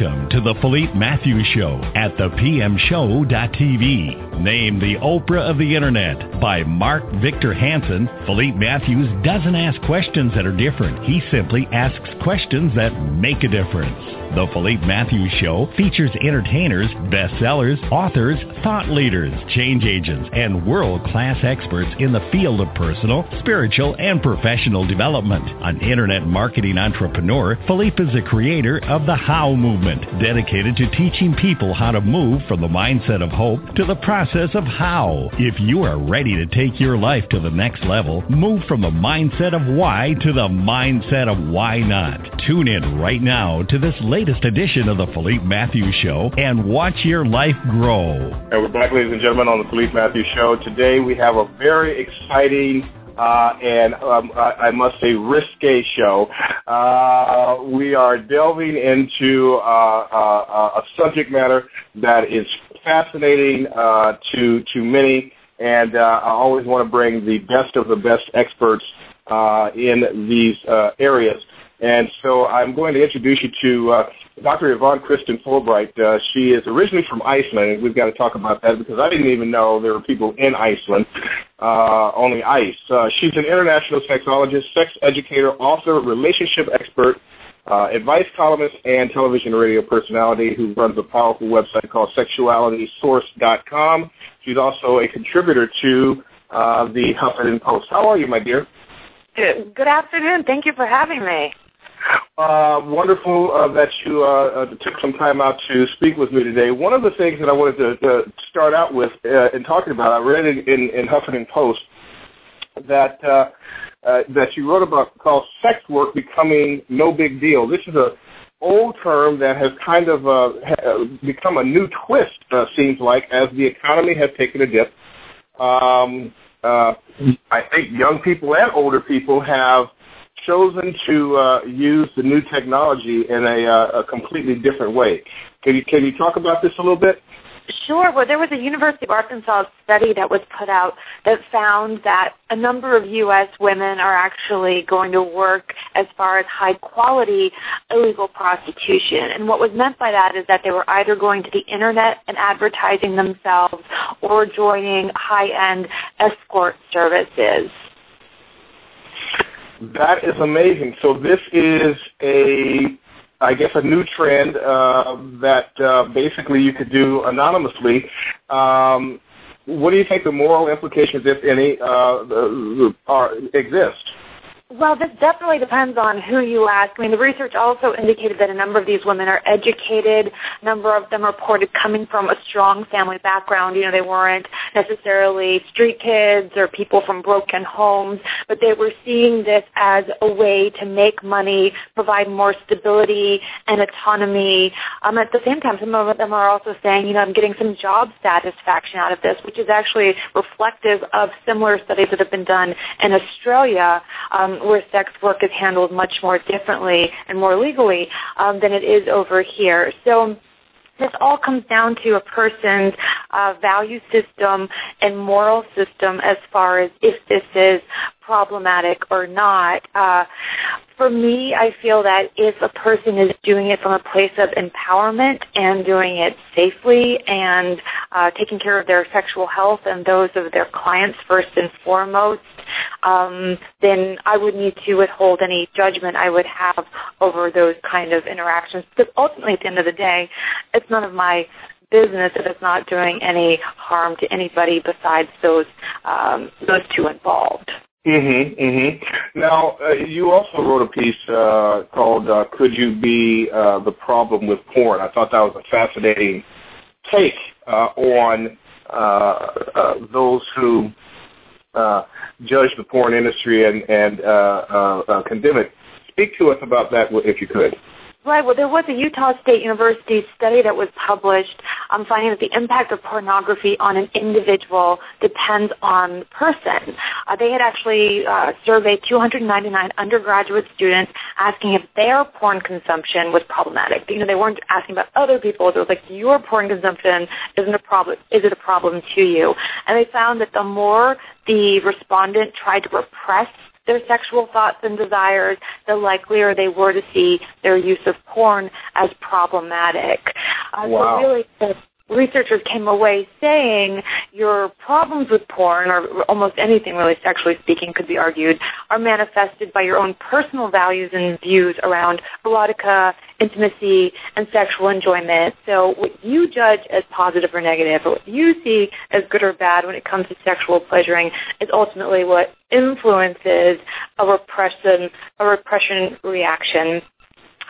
Welcome to the Philippe Matthews Show at thepmshow.tv. Named the Oprah of the Internet by Mark Victor Hansen, Philippe Matthews doesn't ask questions that are different. He simply asks questions that make a difference. The Philippe Matthews Show features entertainers, bestsellers, authors, thought leaders, change agents, and world-class experts in the field of personal, spiritual, and professional development. An internet marketing entrepreneur, Philippe is the creator of the How Movement, dedicated to teaching people how to move from the mindset of hope to the process of how. If you are ready to take your life to the next level, move from the mindset of why to the mindset of why not. Tune in right now to this latest edition of the Philippe Matthews Show and watch your life grow. And we're back, ladies and gentlemen, on the Philippe Matthews Show. Today we have a very exciting uh, and um, I, must say risque show. Uh, we are delving into uh, uh, a subject matter that is fascinating uh, to to many, and uh, I always want to bring the best of the best experts in these areas. And so I'm going to introduce you to uh, Dr. Yvonne Kristen Fulbright. Uh, she is originally from Iceland, and we've got to talk about that because I didn't even know there were people in Iceland, uh, only ice. Uh, she's an international sexologist, sex educator, author, relationship expert, uh, advice columnist, and television and radio personality who runs a powerful website called sexualitysource.com. She's also a contributor to uh, the Huffington Post. How are you, my dear? Good afternoon. Thank you for having me. Uh, wonderful uh, that you uh, uh, took some time out to speak with me today. One of the things that I wanted to, to start out with uh, in talking about, I read in, in, in Huffington Post that uh, that you wrote about called sex work becoming no big deal. This is a old term that has kind of become a new twist, seems like, as the economy has taken a dip. Um, uh, I think young people and older people have chosen to uh, use the new technology in a, uh, a completely different way. Can you can you talk about this a little bit? Sure. Well, there was a University of Arkansas study that was put out that found that a number of U.S. women are actually going to work as far as high quality illegal prostitution. And what was meant by that is that they were either going to the internet and advertising themselves or joining high end escort services. That is amazing. So this is a, I guess, a new trend uh, that uh, basically you could do anonymously. Um, what do you think the moral implications, if any, uh, are exist? Well, this definitely depends on who you ask. I mean, the research also indicated that a number of these women are educated. A number of them reported coming from a strong family background. You know, they weren't necessarily street kids or people from broken homes, but they were seeing this as a way to make money, provide more stability and autonomy. Um, at the same time, some of them are also saying, you know, I'm getting some job satisfaction out of this, which is actually reflective of similar studies that have been done in Australia. Um, where sex work is handled much more differently and more legally um, than it is over here. So this all comes down to a person's uh, value system and moral system as far as if this is problematic or not. Uh, for me, I feel that if a person is doing it from a place of empowerment and doing it safely and uh, taking care of their sexual health and those of their clients first and foremost, um, then I would need to withhold any judgment I would have over those kind of interactions. Because ultimately, at the end of the day, it's none of my business if it's not doing any harm to anybody besides those um, those two involved. Mm-hmm. Mm-hmm. Now, uh, you also wrote a piece uh, called uh, "Could You Be uh, the Problem with Porn?" I thought that was a fascinating take uh, on uh, uh, those who uh, judge the porn industry and, and uh, uh, uh, condemn it. Speak to us about that, if you could. Right. Well, there was a Utah State University study that was published um, finding that the impact of pornography on an individual depends on the person. Uh, they had actually uh, surveyed 299 undergraduate students asking if their porn consumption was problematic. You know, they weren't asking about other people. It was like your porn consumption isn't a problem. Is it a problem to you? And they found that the more the respondent tried to repress their sexual thoughts and desires, the likelier they were to see their use of porn as problematic. Uh, wow. So really, the researchers came away saying your problems with porn, or almost anything really sexually speaking could be argued, are manifested by your own personal values and views around erotica, intimacy, and sexual enjoyment. So what you judge as positive or negative, or what you see as good or bad when it comes to sexual pleasuring is ultimately what influences a repression, a repression reaction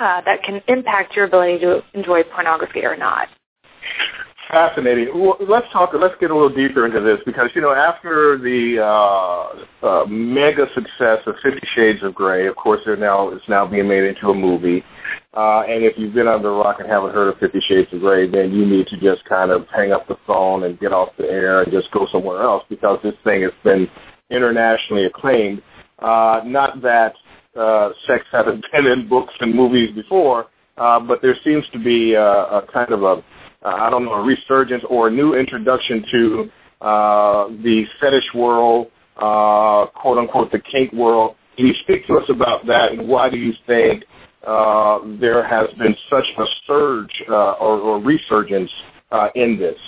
uh, that can impact your ability to enjoy pornography or not fascinating. Well, let's talk. Let's get a little deeper into this because you know after the uh, uh, mega success of Fifty Shades of Grey, of course, they're now it's now being made into a movie. Uh, and if you've been under a rock and haven't heard of Fifty Shades of Grey, then you need to just kind of hang up the phone and get off the air and just go somewhere else because this thing has been internationally acclaimed. Uh, not that uh, sex hasn't been in books and movies before, uh, but there seems to be a, a kind of a uh, I don't know, a resurgence or a new introduction to uh, the fetish world, uh, quote unquote, the kink world. Can you speak to us about that, and why do you think uh, there has been such a surge uh, or, or resurgence uh, in this?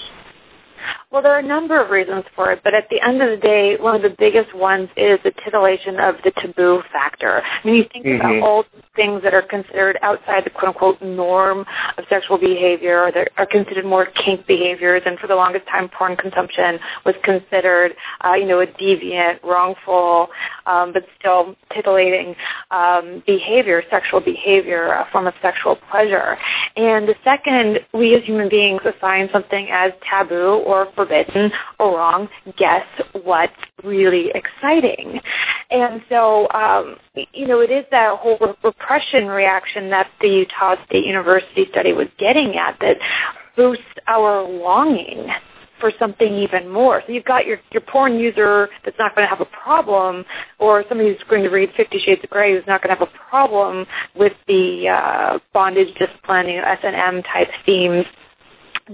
Well, there are a number of reasons for it, but at the end of the day, one of the biggest ones is the titillation of the taboo factor. I mean, you think mm-hmm. about all things that are considered outside the quote-unquote norm of sexual behavior or that are considered more kink behaviors, and for the longest time, porn consumption was considered, uh, you know, a deviant, wrongful, um, but still titillating um, behavior, sexual behavior, a form of sexual pleasure. And the second, we as human beings assign something as taboo or forbidden or wrong, guess what's really exciting? And so, um, you know, it is that whole repression reaction that the Utah State University study was getting at that boosts our longing for something even more. So you've got your, your porn user that's not going to have a problem, or somebody who's going to read Fifty Shades of Grey who's not going to have a problem with the uh, bondage, discipline, you know, S&M type themes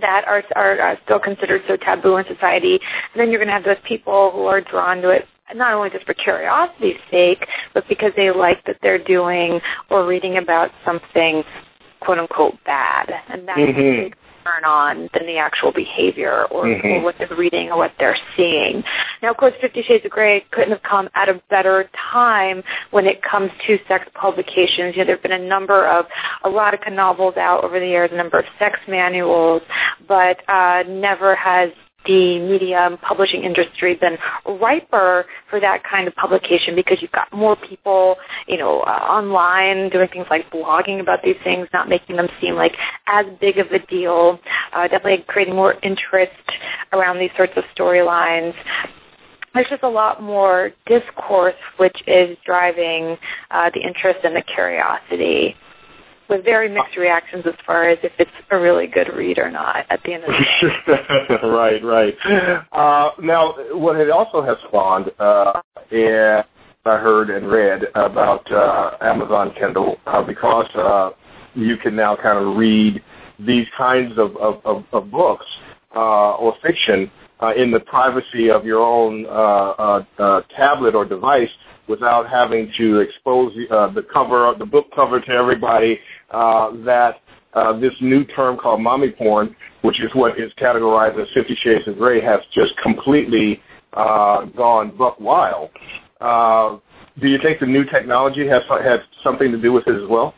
that are, are uh, still considered so taboo in society. And then you're going to have those people who are drawn to it not only just for curiosity's sake, but because they like that they're doing or reading about something quote unquote bad. And that's mm-hmm turn on than the actual behavior or, mm-hmm. or, what they're reading or what they're seeing. Now, of course, Fifty Shades of Grey couldn't have come at a better time when it comes to sex publications. You know, there have been a number of erotica novels out over the years, a number of sex manuals, but uh, never has the media and publishing industry been riper for that kind of publication because you've got more people, you know, uh, online doing things like blogging about these things, not making them seem like as big of a deal, uh, definitely creating more interest around these sorts of storylines. There's just a lot more discourse which is driving uh, the interest and the curiosity with very mixed reactions as far as if it's a really good read or not at the end of the day. right, right. Uh, now, what it also has spawned, uh, and I heard and read about uh, Amazon Kindle uh, because uh, you can now kind of read these kinds of, of, of, of books uh, or fiction uh, in the privacy of your own uh, uh, uh, tablet or device without having to expose uh, the cover, the book cover to everybody uh, that uh, this new term called mommy porn, which is what is categorized as Fifty Shades of Grey, has just completely uh, gone buck wild. Uh, do you think the new technology has had something to do with it as well?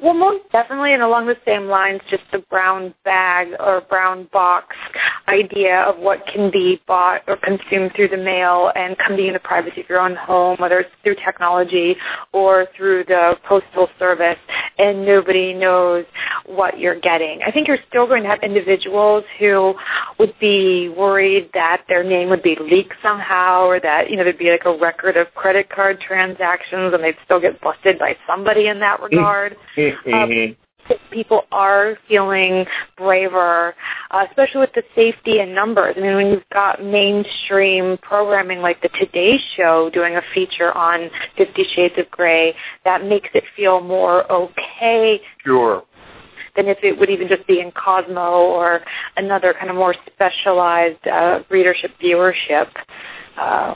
Well, most definitely, and along the same lines, just the brown bag or brown box idea of what can be bought or consumed through the mail and come to you in the privacy of your own home, whether it's through technology or through the postal service, and nobody knows what you're getting. I think you're still going to have individuals who would be worried that their name would be leaked somehow or that, you know, there'd be like a record of credit card transactions and they'd still get busted by somebody in that regard. Um, people are feeling braver, uh, especially with the safety in numbers. I mean, when you've got mainstream programming like the Today Show doing a feature on Fifty Shades of Grey, that makes it feel more okay. Sure than if it would even just be in Cosmo or another kind of more specialized uh, readership viewership uh,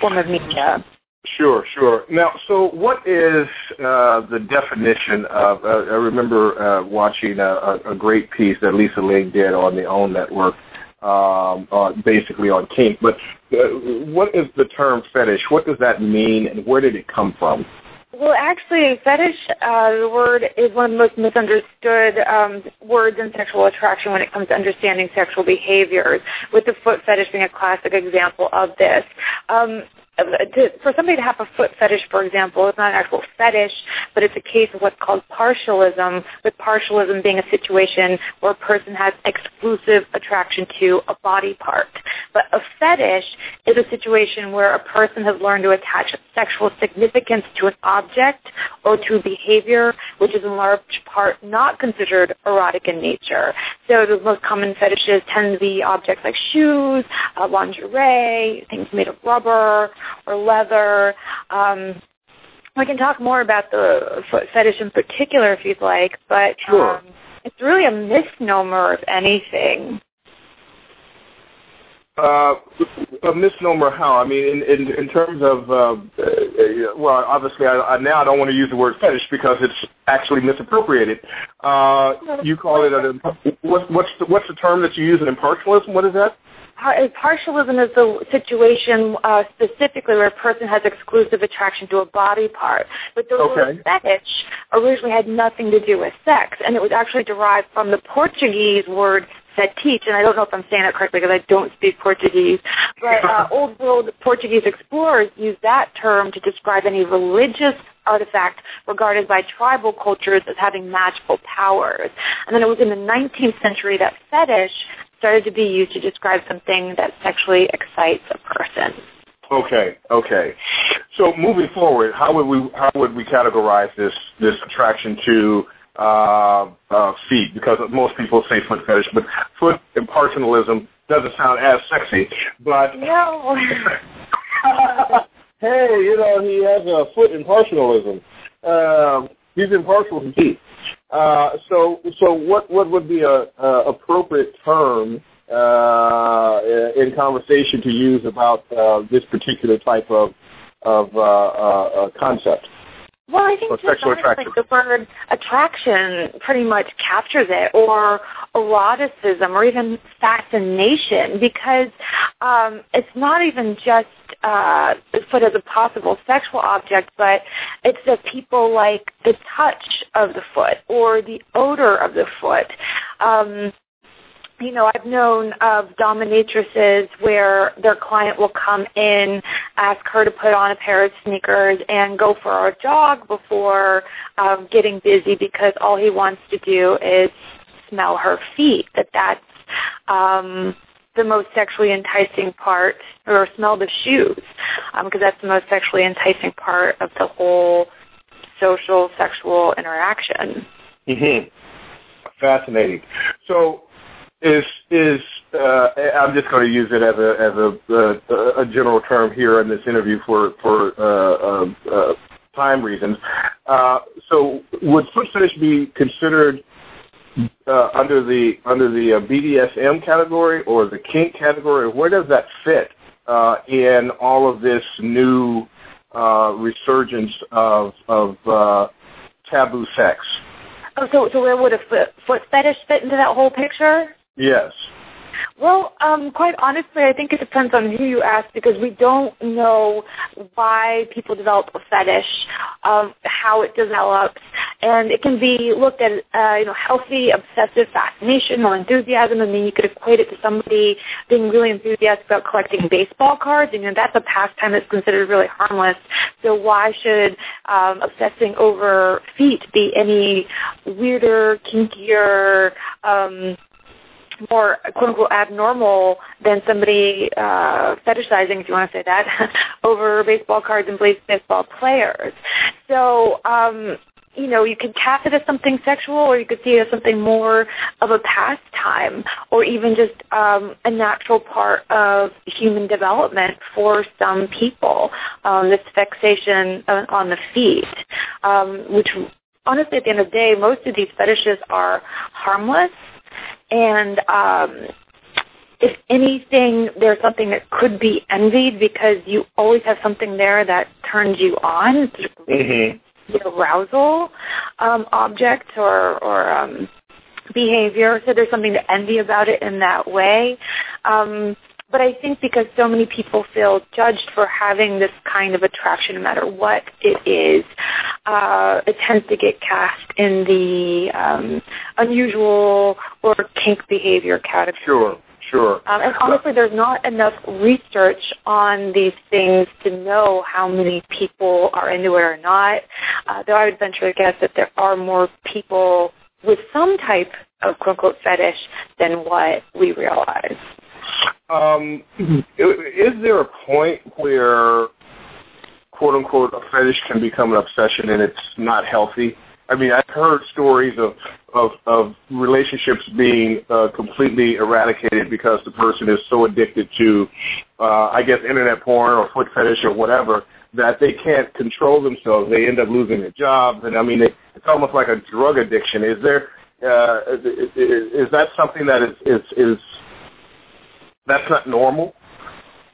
form of media. Sure, sure. Now, so what is uh, the definition of? Uh, I remember uh, watching a, a, great piece that Lisa Ling did on the OWN network, um, basically on kink. But uh, what is the term fetish? What does that mean, and where did it come from? Well, actually, fetish, uh, the word is one of the most misunderstood um, words in sexual attraction when it comes to understanding sexual behaviors, with the foot fetish being a classic example of this. Um, to, for somebody to have a foot fetish, for example, it's not an actual fetish, but it's a case of what's called partialism, with partialism being a situation where a person has exclusive attraction to a body part. But a fetish is a situation where a person has learned to attach sexual significance to an object or to a behavior, which is in large part not considered erotic in nature. So the most common fetishes tend to be objects like shoes, uh, lingerie, things made of rubber, or leather. Um, we can talk more about the foot fetish in particular if you'd like, but sure. um, it's really a misnomer of anything. Uh, a misnomer how? I mean, in in, in terms of uh, uh, well, obviously, I, I now I don't want to use the word fetish because it's actually misappropriated. Uh, you call it a what, what's the, what's the term that you use in impartialism? What is that? Partialism is the situation uh, specifically where a person has exclusive attraction to a body part. But the okay. word fetish originally had nothing to do with sex, and it was actually derived from the Portuguese word fetiche, and I don't know if I'm saying it correctly because I don't speak Portuguese, but uh, old world Portuguese explorers used that term to describe any religious artifact regarded by tribal cultures as having magical powers. And then it was in the 19th century that fetish started to be used to describe something that sexually excites a person. Okay, okay. So moving forward, how would we how would we categorize this this attraction to uh, uh, feet? Because most people say foot fetish, but foot impartialism doesn't sound as sexy. But no. hey, you know he has a foot impartialism. Uh, he's impartial to feet. Uh, so, so what what would be a, a appropriate term uh, in conversation to use about uh, this particular type of of uh, uh, concept? Well, I think just honestly, the word attraction pretty much captures it, or eroticism, or even fascination, because um, it's not even just uh, foot as a possible sexual object, but it's that people like the touch of the foot or the odor of the foot. Um, you know, I've known of dominatrices where their client will come in, ask her to put on a pair of sneakers and go for a jog before um, getting busy because all he wants to do is smell her feet. That that's um, the most sexually enticing part, or smell the shoes, because um, that's the most sexually enticing part of the whole social sexual interaction. Mm-hmm. Fascinating. So is is uh, I'm just going to use it as a as a, uh, a general term here in this interview for for uh, uh, uh, time reasons. Uh, so would foot fetish be considered under the under the BDSM category or the kink category? Where does that fit in all of this new resurgence of of taboo sex? Oh, so so where would a foot, foot fetish fit into that whole picture? Yes. Well, um, quite honestly, I think it depends on who you ask because we don't know why people develop a fetish, um, how it develops, and it can be looked at, uh, you know, healthy, obsessive fascination or enthusiasm. I mean, you could equate it to somebody being really enthusiastic about collecting baseball cards, and you know, that's a pastime that's considered really harmless. So why should um, obsessing over feet be any weirder, kinkier? Um, more quote unquote abnormal than somebody uh, fetishizing, if you want to say that, over baseball cards and baseball players. So, um, you know, you could cast it as something sexual, or you could see it as something more of a pastime, or even just um, a natural part of human development for some people. Um, this fixation on the feet, um, which honestly, at the end of the day, most of these fetishes are harmless and um, if anything, there's something that could be envied because you always have something there that turns you on. Mm-hmm. The arousal um, object or or um, behavior. So there's something to envy about it in that way. Um, but I think because so many people feel judged for having this kind of attraction, no matter what it is, uh, it tends to get cast in the um, unusual or kink behavior category. Sure. Sure. Um, and honestly, there's not enough research on these things to know how many people are into it or not. Uh, though I would venture to guess that there are more people with some type of quote unquote fetish than what we realize. Um, is there a point where quote unquote a fetish can become an obsession and it's not healthy? I mean, I've heard stories of of, of relationships being uh, completely eradicated because the person is so addicted to, uh, I guess, internet porn or foot fetish or whatever that they can't control themselves. They end up losing their jobs, and I mean, it, it's almost like a drug addiction. Is there uh, is, is that something that is is is that's not normal?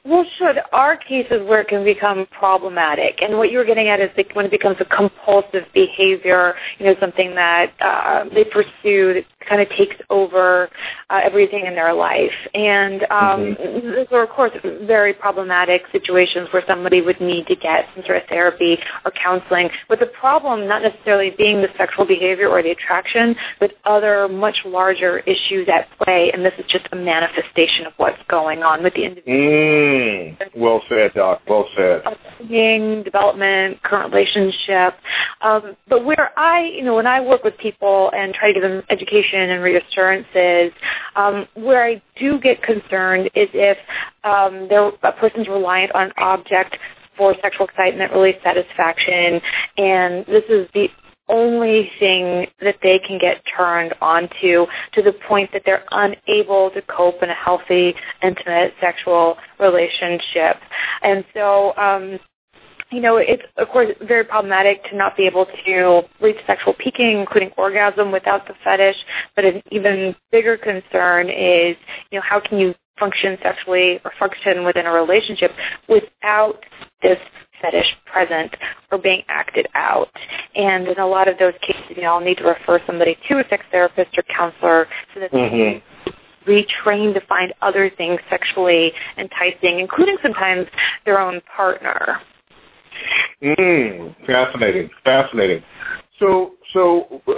Well, sure. There are cases where it can become problematic, and what you were getting at is when it becomes a compulsive behavior, you know, something that uh, they pursue kind of takes over uh, everything in their life. And um, mm-hmm. those are, of course, very problematic situations where somebody would need to get some sort of therapy or counseling. With the problem not necessarily being the sexual behavior or the attraction, but other much larger issues at play, and this is just a manifestation of what's going on with the individual. Mm. Well said, Doc. Well said. Being development, current relationship. Um, but where I, you know, when I work with people and try to give them education and reassurances. Um, where I do get concerned is if um, a person's reliant on an object for sexual excitement, release satisfaction, and this is the only thing that they can get turned onto to the point that they're unable to cope in a healthy, intimate sexual relationship. And so um, you know, it's of course very problematic to not be able to reach sexual peaking, including orgasm, without the fetish. But an even bigger concern is, you know, how can you function sexually or function within a relationship without this fetish present or being acted out. And in a lot of those cases, you know, I'll need to refer somebody to a sex therapist or counselor so that mm-hmm. they can retrain to find other things sexually enticing, including sometimes their own partner. Mm, fascinating, fascinating. So, so uh,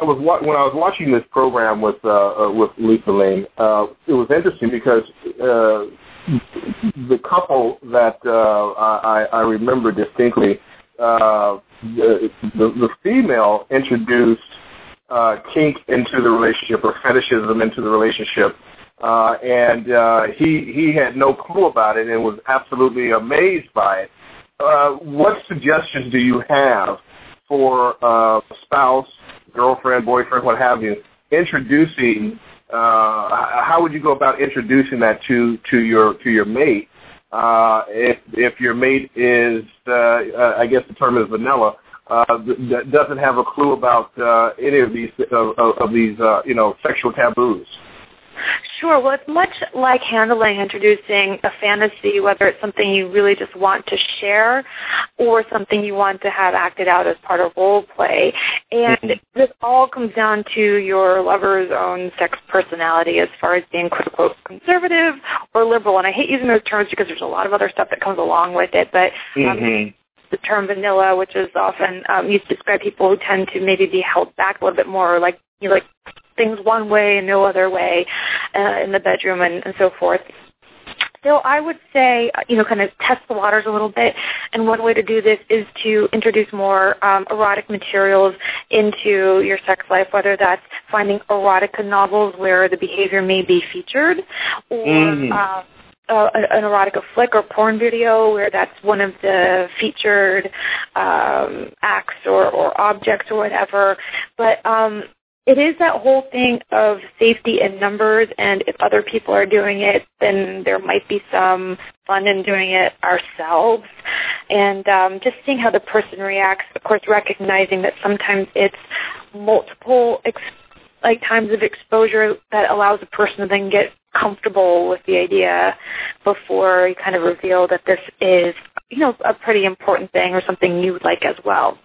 I was when I was watching this program with uh, uh, with Lisa Lane. Uh, it was interesting because uh, the couple that uh, I, I remember distinctly, uh, the, the, female introduced uh, kink into the relationship or fetishism into the relationship. Uh, and uh, he he had no clue about it and was absolutely amazed by it. Uh, what suggestions do you have for uh, spouse, girlfriend, boyfriend, what have you, introducing? Uh, how would you go about introducing that to to your to your mate? Uh, if if your mate is, uh, uh, I guess the term is vanilla, uh, that doesn't have a clue about uh, any of these of, of these uh, you know sexual taboos. Sure. Well, it's much like handling introducing a fantasy, whether it's something you really just want to share or something you want to have acted out as part of role play. And mm-hmm. this all comes down to your lover's own sex personality as far as being quote unquote conservative or liberal. And I hate using those terms because there's a lot of other stuff that comes along with it. But um, mm-hmm the term vanilla, which is often um, used to describe people who tend to maybe be held back a little bit more, or like you know, like things one way and no other way uh, in the bedroom and, and so forth. So I would say, you know, kind of test the waters a little bit. And one way to do this is to introduce more um, erotic materials into your sex life, whether that's finding erotica novels where the behavior may be featured, or mm. uh, uh, an erotica flick or porn video where that's one of the featured um, acts or, or objects or whatever. But um, it is that whole thing of safety in numbers, and if other people are doing it, then there might be some fun in doing it ourselves. And um, just seeing how the person reacts, of course, recognizing that sometimes it's multiple ex- like times of exposure that allows a person to then get comfortable with the idea before you kind of reveal that this is, you know, a pretty important thing or something you would like as well.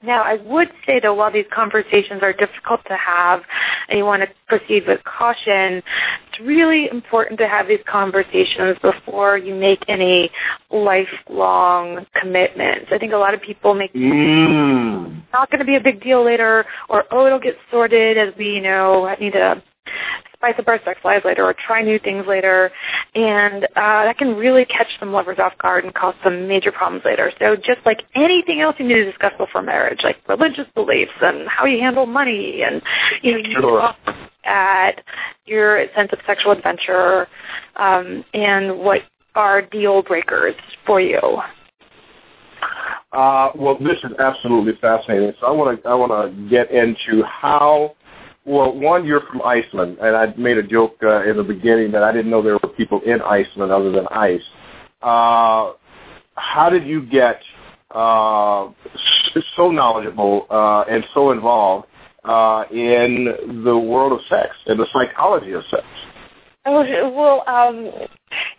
Now, I would say though, while these conversations are difficult to have and you want to proceed with caution, it's really important to have these conversations before you make any lifelong commitments. I think a lot of people make mm. not going to be a big deal later or, oh, it'll get sorted as we, you know, I need to our sex lives later or try new things later. And uh, that can really catch some lovers off guard and cause some major problems later. So just like anything else you need to discuss before marriage, like religious beliefs and how you handle money and, you know, you sure. at your sense of sexual adventure um, and what are deal breakers for you. Uh, well, this is absolutely fascinating. So I want to I want to get into how well, one, you're from Iceland, and I made a joke uh, in the beginning that I didn't know there were people in Iceland other than ice. Uh, how did you get uh, so knowledgeable uh, and so involved uh, in the world of sex and the psychology of sex? Oh, well, um,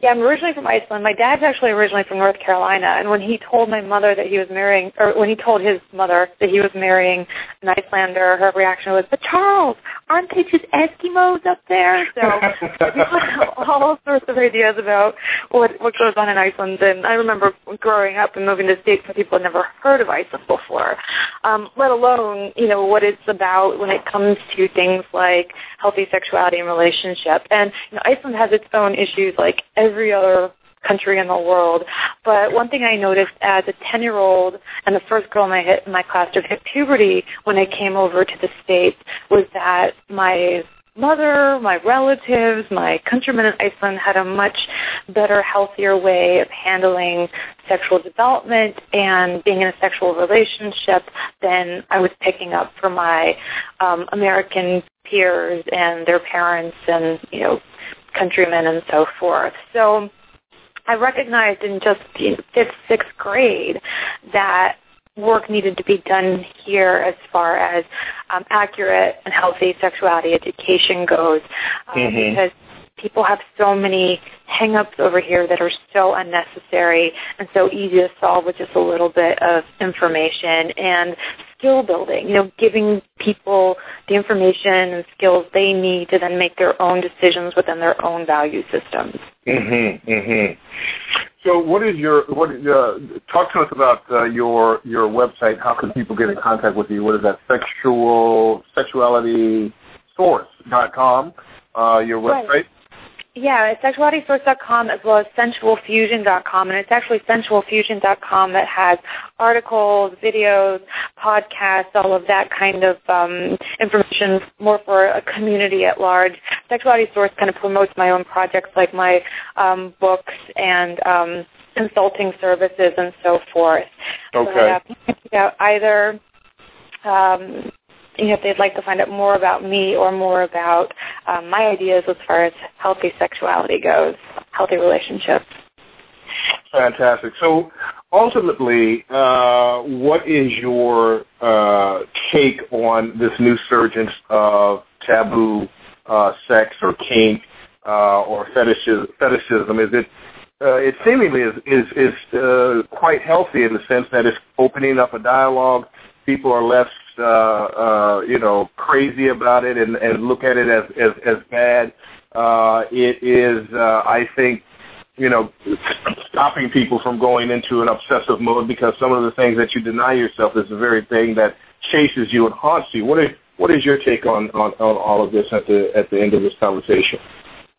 yeah, I'm originally from Iceland. My dad's actually originally from North Carolina, and when he told my mother that he was marrying, or when he told his mother that he was marrying an Icelander, her reaction was, "But Charles, aren't they just Eskimos up there?" So all sorts of ideas about what what goes on in Iceland. And I remember growing up and moving to states where people had never heard of Iceland before, um, let alone you know what it's about when it comes to things like healthy sexuality and relationship. And you know, Iceland has its own issues like like every other country in the world. But one thing I noticed as a 10-year-old and the first girl in my, in my class to hit puberty when I came over to the States was that my mother, my relatives, my countrymen in Iceland had a much better, healthier way of handling sexual development and being in a sexual relationship than I was picking up from my um, American peers and their parents and, you know, countrymen and so forth. So I recognized in just fifth, sixth grade that work needed to be done here as far as um, accurate and healthy sexuality education goes uh, mm-hmm. because people have so many hang-ups over here that are so unnecessary and so easy to solve with just a little bit of information and skill building, you know, giving people the information and skills they need to then make their own decisions within their own value systems. Mhm. Mhm. So, what is your what? Uh, talk to us about uh, your your website. How can people get in contact with you? What is that? Sexual sexuality source.com. Uh, your website. Right. Yeah, it's sexualitysource.com as well as sensualfusion.com, and it's actually sensualfusion.com that has articles, videos, podcasts, all of that kind of um, information more for a community at large. Sexuality Source kind of promotes my own projects like my um, books and um, consulting services and so forth. Okay. But, uh, either um, you know, if they'd like to find out more about me or more about um, my ideas as far as healthy sexuality goes, healthy relationships. Fantastic. So ultimately, uh, what is your uh, take on this new surgence of taboo uh, sex or kink uh, or fetishism? Is it uh, it seemingly is is, is uh, quite healthy in the sense that it's opening up a dialogue. People are less uh, uh, you know, crazy about it and, and look at it as as, as bad. Uh, it is, uh, I think, you know, stopping people from going into an obsessive mode because some of the things that you deny yourself is the very thing that chases you and haunts you. What is what is your take on, on, on all of this at the at the end of this conversation?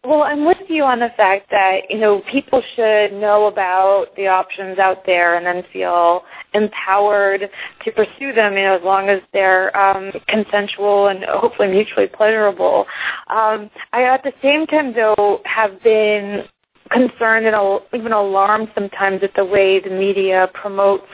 Well, I'm with you on the fact that, you know, people should know about the options out there and then feel empowered to pursue them, you know, as long as they're um, consensual and hopefully mutually pleasurable. Um, I, at the same time, though, have been concerned and even alarmed sometimes at the way the media promotes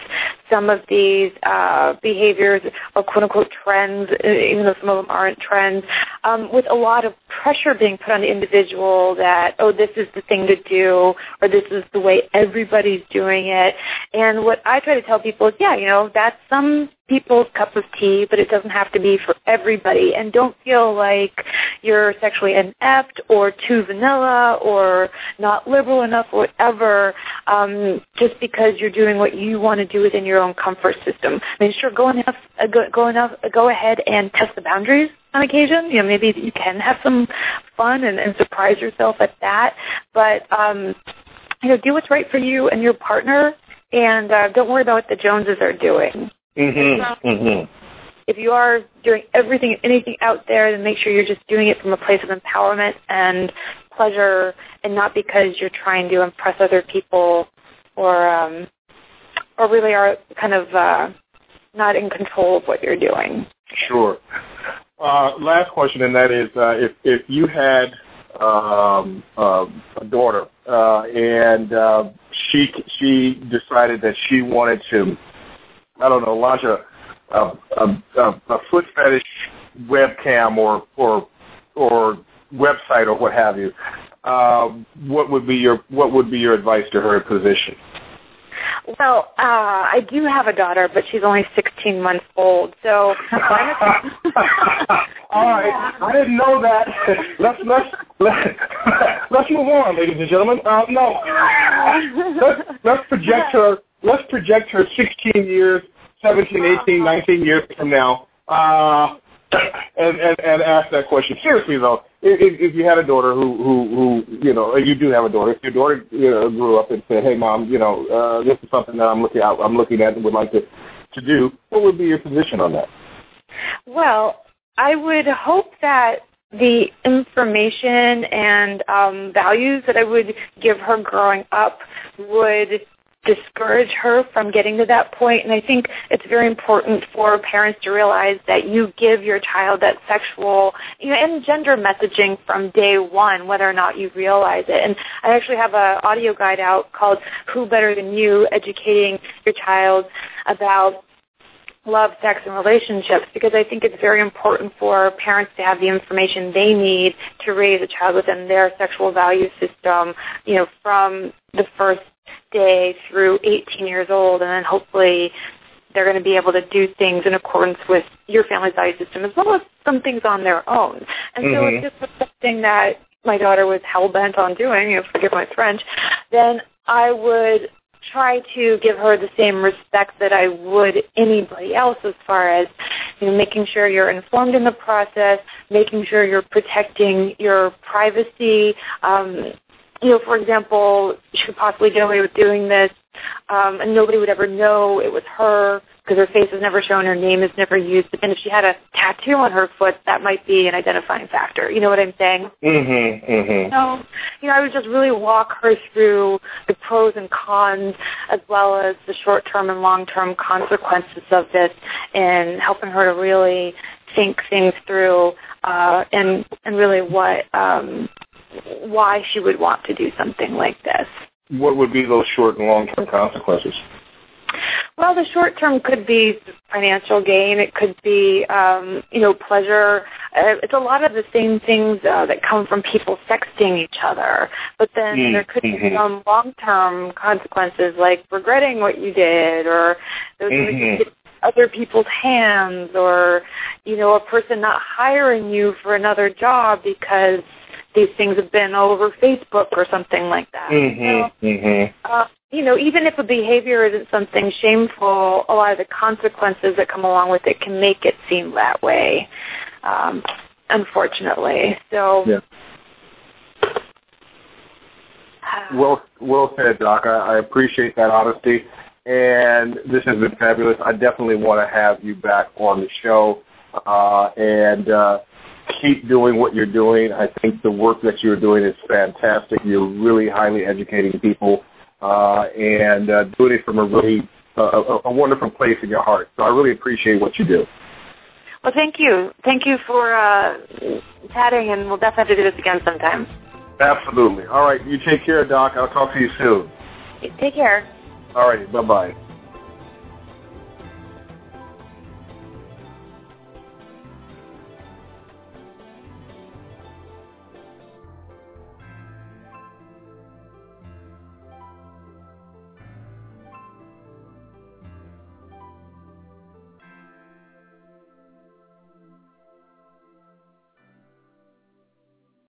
some of these uh, behaviors or quote unquote trends, even though some of them aren't trends, um, with a lot of pressure being put on the individual that, oh, this is the thing to do or this is the way everybody's doing it. And what I try to tell people is, yeah, you know, that's some people's cup of tea, but it doesn't have to be for everybody. And don't feel like you're sexually inept or too vanilla or not liberal enough or whatever, um, just because you're doing what you want to do within your own comfort system. I mean, sure, go enough, uh, go, go enough, uh, go ahead and test the boundaries on occasion. You know, maybe you can have some fun and, and surprise yourself at that, but um, you know, do what's right for you and your partner, and uh, don't worry about what the Joneses are doing. Mm-hmm. Mm-hmm. If you are doing everything and anything out there, then make sure you're just doing it from a place of empowerment and pleasure, and not because you're trying to impress other people or um, or really are kind of uh, not in control of what you're doing. Sure. Uh, last question, and that is, uh, if if you had um, uh, a daughter uh, and uh, she she decided that she wanted to I don't know, launch a a, a, a foot fetish webcam or or or website or what have you, uh, what would be your what would be your advice to her position? Well, uh, I do have a daughter, but she's only 16 months old. So. All right, I didn't know that. Let's let's let's, let's move on, ladies and gentlemen. Uh, no, let's let's project her. Let's project her 16 years 17, 18, 19 years from now, uh, and, and and ask that question seriously though. If, if you had a daughter who who who you know you do have a daughter, if your daughter you know grew up and said, "Hey, mom, you know uh, this is something that I'm looking at, I'm looking at and would like to to do," what would be your position on that? Well, I would hope that the information and um, values that I would give her growing up would discourage her from getting to that point. And I think it's very important for parents to realize that you give your child that sexual you know, and gender messaging from day one, whether or not you realize it. And I actually have an audio guide out called Who Better Than You, educating your child about love, sex, and relationships because I think it's very important for parents to have the information they need to raise a child within their sexual value system, you know, from the first day through 18 years old, and then hopefully they're going to be able to do things in accordance with your family's value system as well as some things on their own. And mm-hmm. so if this was something that my daughter was hell bent on doing, if forgive my French, then I would try to give her the same respect that I would anybody else as far as you know, making sure you're informed in the process, making sure you're protecting your privacy, um, you know, for example, she could possibly get away with doing this, um, and nobody would ever know it was her because her face is never shown, her name is never used. But then if she had a tattoo on her foot, that might be an identifying factor. You know what I'm saying? Mm-hmm. mm-hmm. So, you know, I would just really walk her through the pros and cons as well as the short-term and long-term consequences of this and helping her to really think things through uh, and and really what um, why she would want to do something like this. What would be those short and long-term consequences? Well, the short term could be financial gain. It could be, um, you know, pleasure. Uh, it's a lot of the same things uh, that come from people sexting each other. But then mm-hmm. there could be some long term consequences, like regretting what you did, or those mm-hmm. other people's hands, or you know, a person not hiring you for another job because these things have been all over Facebook or something like that. Mm-hmm, so, mm-hmm. Uh, you know, even if a behavior isn't something shameful, a lot of the consequences that come along with it can make it seem that way. Um, unfortunately, so. Yeah. Well, well said, Doc. I, I appreciate that honesty, and this has been fabulous. I definitely want to have you back on the show, uh, and uh, keep doing what you're doing. I think the work that you're doing is fantastic. You're really highly educating people uh, and uh, doing it from a really uh, a, a wonderful place in your heart. So I really appreciate what you do. Well, thank you. Thank you for uh, chatting, and we'll definitely do this again sometime. Absolutely. All right. You take care, Doc. I'll talk to you soon. Take care. All right. Bye-bye.